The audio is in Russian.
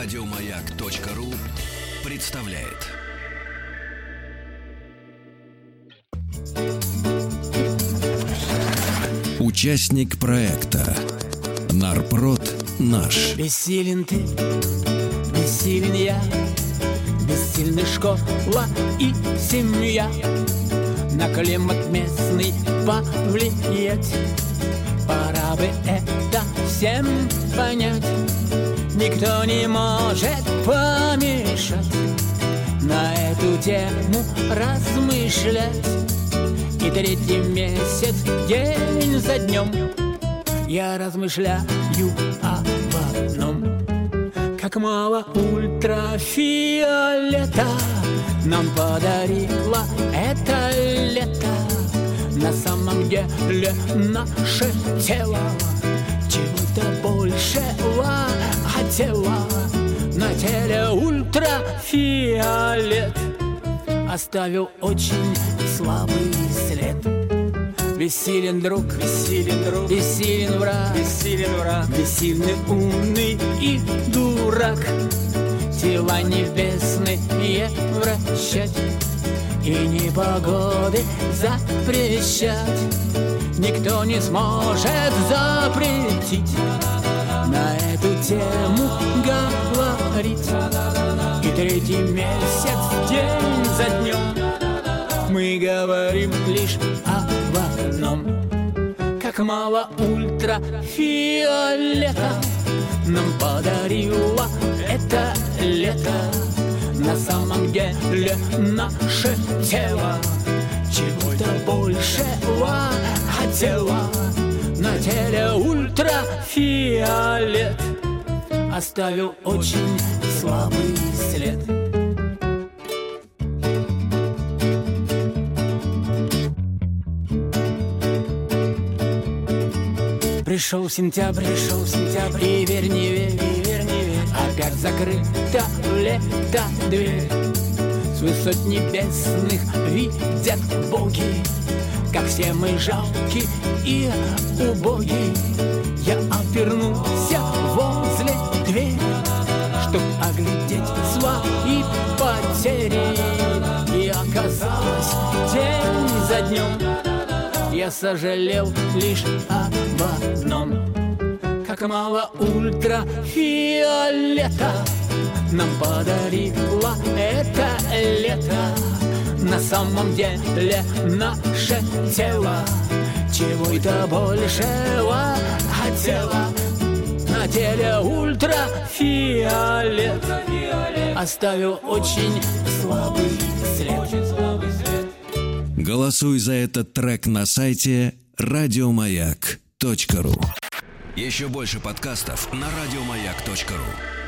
Радиомаяк.ру представляет. Участник проекта Нарпрод наш. Бессилен ты, бессилен я, Бессильны школа и семья. На климат местный повлиять Пора бы это всем понять Никто не может помешать На эту тему размышлять. И третий месяц день за днем Я размышляю об одном. Как мало ультрафиолета Нам подарила это лето. На самом деле наше тело Чего-то большего хотела На теле ультрафиолет. Оставил очень слабый след. Бессилен друг, бессилен друг, бессилен враг, бессилен враг, бессильный умный и дурак. Тела небесные вращать и непогоды запрещать. Никто не сможет запретить на эту тему говорить. И третий месяц день за днем мы говорим лишь об одном. Как мало ультрафиолета нам подарило это лето. На самом деле наше тело чего-то большего хотела. Ультрафиолет оставил очень слабый след. Пришел сентябрь, пришел сентябрь, и верь, не верь, и верь, не верь, опять закрыта лето дверь. С высот небесных видят боги, как все мы жалки и убоги. Я обернулся возле двери, чтоб оглядеть свои потери. И оказалось день за днем я сожалел лишь об одном Как мало ультрафиолета Нам подарило это лето На самом деле наше тело. Чего-то большего хотела? На теле ультрафиолет. Оставил очень слабый след. Голосуй за этот трек на сайте радиомаяк.ру. Еще больше подкастов на радиомаяк.ру.